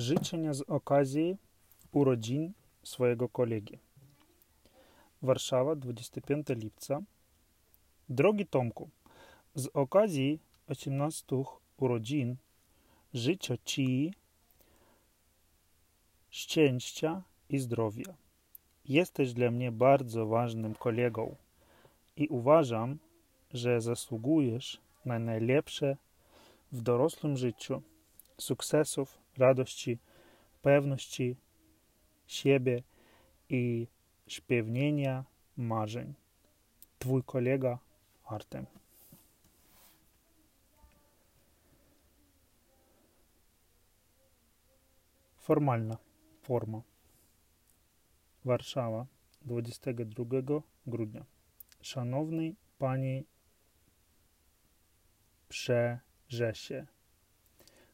Życzenia z okazji urodzin swojego kolegi. Warszawa, 25 lipca. Drogi Tomku, z okazji 18 urodzin życzę Ci szczęścia i zdrowia. Jesteś dla mnie bardzo ważnym kolegą i uważam, że zasługujesz na najlepsze w dorosłym życiu sukcesów, radości, pewności siebie i spełnienia marzeń. Twój kolega Artem. Formalna forma. Warszawa, 22 grudnia. Szanowny Panie Przerzesie,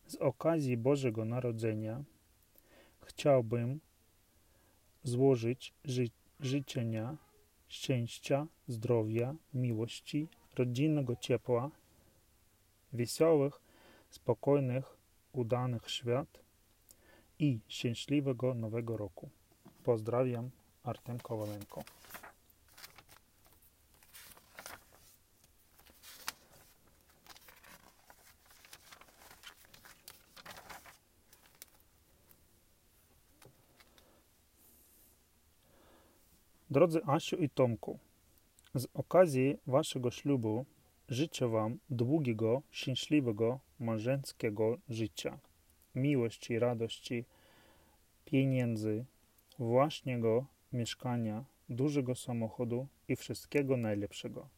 z okazji Bożego Narodzenia chciałbym złożyć ży życzenia szczęścia, zdrowia, miłości, rodzinnego ciepła, wesołych, spokojnych, udanych świąt i szczęśliwego nowego roku. Pozdrawiam, Artem Kowalenko. Drodzy Asiu i Tomku, z okazji waszego ślubu życzę wam długiego, szczęśliwego, małżeńskiego życia, miłości, radości, pieniędzy, własnego mieszkania, dużego samochodu i wszystkiego najlepszego.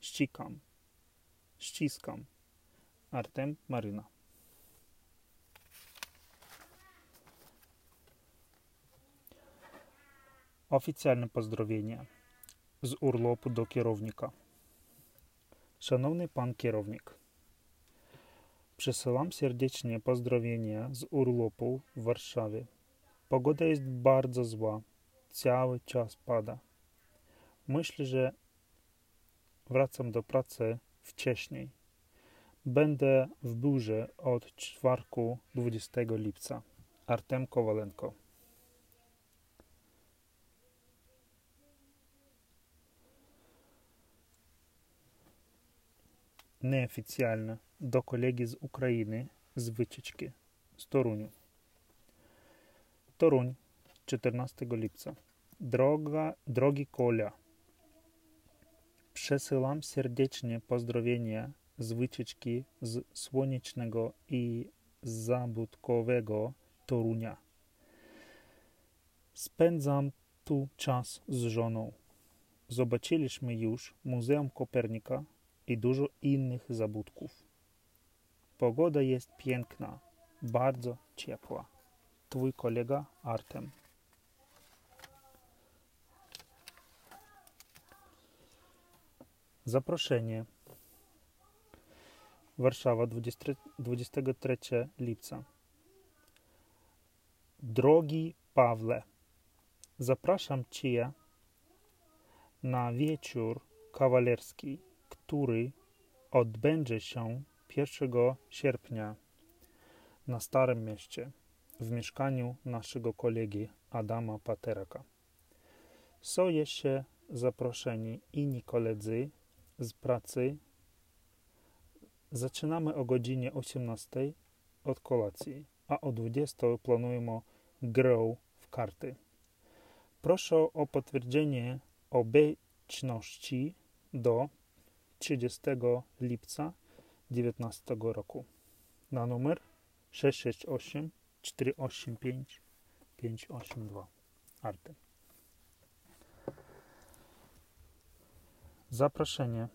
Ścikam, ściskam. Artem Maryna. Oficjalne pozdrowienie z urlopu do kierownika. Szanowny pan kierownik, przesyłam serdecznie pozdrowienia z urlopu w Warszawie. Pogoda jest bardzo zła, cały czas pada. Myślę, że wracam do pracy wcześniej. Będę w biurze od czwartku 20 lipca. Artem Kowalenko. Nieoficjalne do kolegi z Ukrainy z wycieczki z Toruniu. Toruń, 14 lipca. Droga, drogi Kolia, przesyłam serdecznie pozdrowienia z wycieczki z słonecznego i zabytkowego Torunia. Spędzam tu czas z żoną. Zobaczyliśmy już Muzeum Kopernika i dużo innych zabytków. Pogoda jest piękna, bardzo ciepła. Twój kolega Artem. Zaproszenie. Warszawa, 20, 23 lipca. Drogi Pawle, zapraszam Cię na wieczór kawalerski, który odbędzie się 1 sierpnia na Starym Mieście w mieszkaniu naszego kolegi Adama Pateraka. Są jeszcze zaproszeni inni koledzy z pracy. Zaczynamy o godzinie 18 od kolacji, a o 20 planujemy grę w karty. Proszę o potwierdzenie obecności do 30 lipca 2019 roku na numer 668 485 582 Artem. Zaproszenie.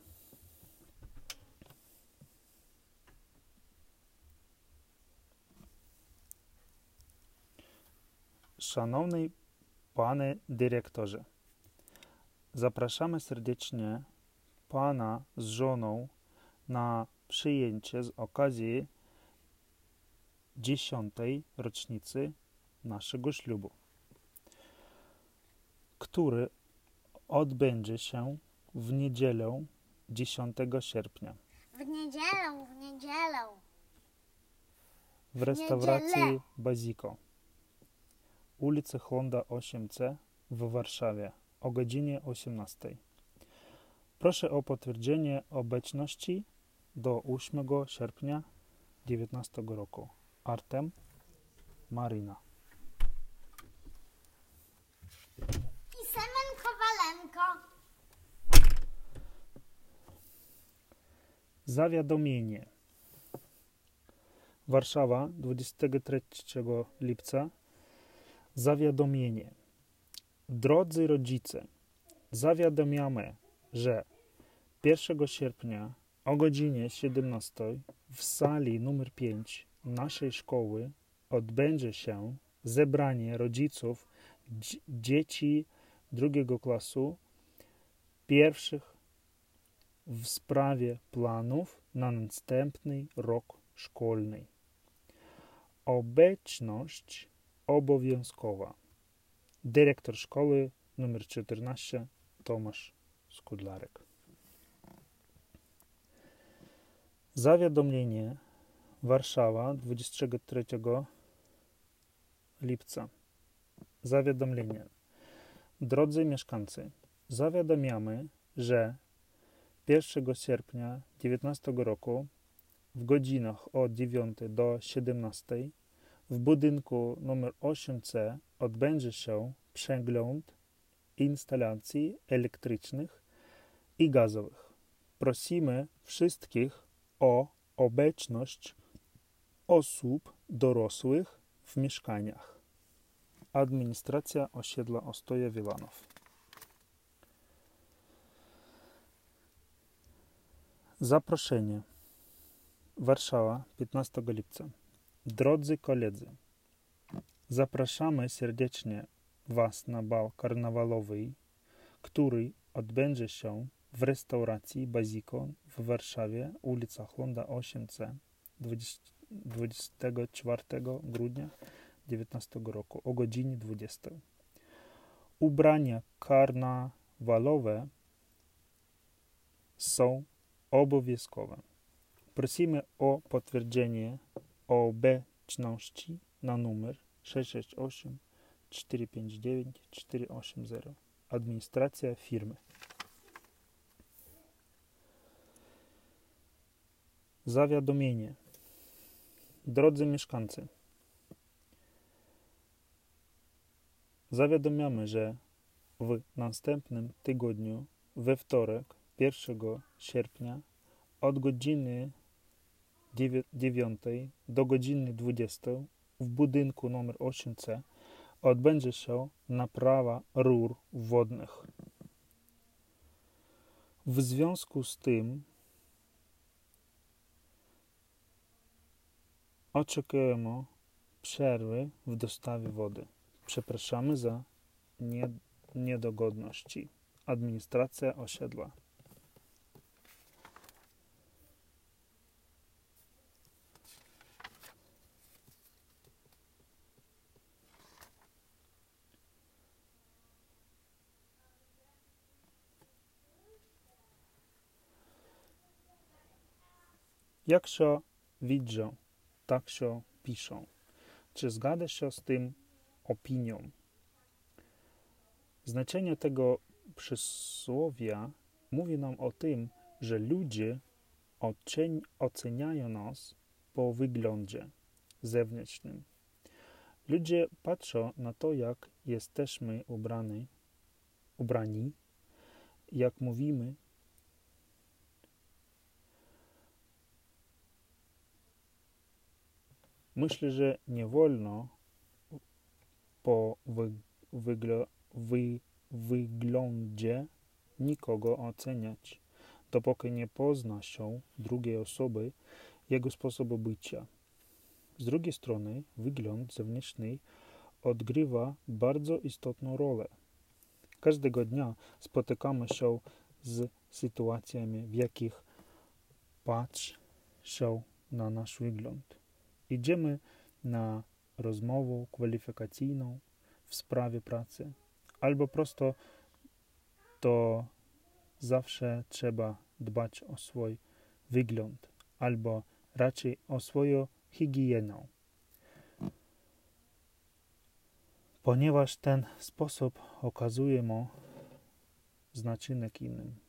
Szanowny Panie Dyrektorze, zapraszamy serdecznie Pana z żoną na przyjęcie z okazji dziesiątej rocznicy naszego ślubu, który odbędzie się w niedzielę 10 sierpnia. W niedzielę, w niedzielę. w restauracji Baziko. Ulica Honda 8C w Warszawie o godzinie 18. Proszę o potwierdzenie obecności do 8 sierpnia 2019 roku. Artem Marina. I Semen Kowalenko. Zawiadomienie. Warszawa, 23 lipca. Zawiadomienie. Drodzy rodzice, zawiadamiamy, że 1 sierpnia o godzinie 17 w sali numer 5 naszej szkoły odbędzie się zebranie rodziców dzieci drugiego klasu pierwszych w sprawie planów na następny rok szkolny. Obecność obowiązkowa. Dyrektor szkoły numer 14 Tomasz Skudlarek. Zawiadomienie Warszawa 23 lipca. Zawiadomienie. Drodzy mieszkańcy, zawiadamiamy, że 1 sierpnia 2019 roku w godzinach od 9 do 17 w budynku numer 8C odbędzie się przegląd instalacji elektrycznych i gazowych. Prosimy wszystkich o obecność osób dorosłych w mieszkaniach. Administracja osiedla Ostoje Wilanów. Zaproszenie. Warszawa, 15 lipca. Drodzy koledzy, zapraszamy serdecznie Was na bal karnawalowy, który odbędzie się w restauracji Baziko w Warszawie, ulica Honda 8C, 24 grudnia 2019 roku o godzinie 20. Ubrania karnawalowe są obowiązkowe. Prosimy o potwierdzenie obecności na numer 668 459 480. Administracja firmy. Zawiadomienie. Drodzy mieszkańcy, zawiadamiamy, że w następnym tygodniu, we wtorek, 1 sierpnia, od godziny 9 do godziny 20 w budynku nr 8C odbędzie się naprawa rur wodnych. W związku z tym Oczekujemy przerwy w dostawie wody. Przepraszamy za niedogodności. Administracja osiedla. Się widzą? Tak się piszą. Czy zgadza się z tym opinią? Znaczenie tego przysłowia mówi nam o tym, że ludzie oceniają nas po wyglądzie zewnętrznym. Ludzie patrzą na to, jak jesteśmy ubrani, ubrani jak mówimy, Myślę, że nie wolno po wy, wygl, wy, wyglądzie nikogo oceniać, dopóki nie pozna się drugiej osoby, jego sposobu bycia. Z drugiej strony, wygląd zewnętrzny odgrywa bardzo istotną rolę. Każdego dnia spotykamy się z sytuacjami, w jakich patrzą na nasz wygląd. Idziemy na rozmowę kwalifikacyjną w sprawie pracy, albo prosto to zawsze trzeba dbać o swój wygląd, albo raczej o swoją higienę. Ponieważ ten sposób okazuje mu znaczynek innym.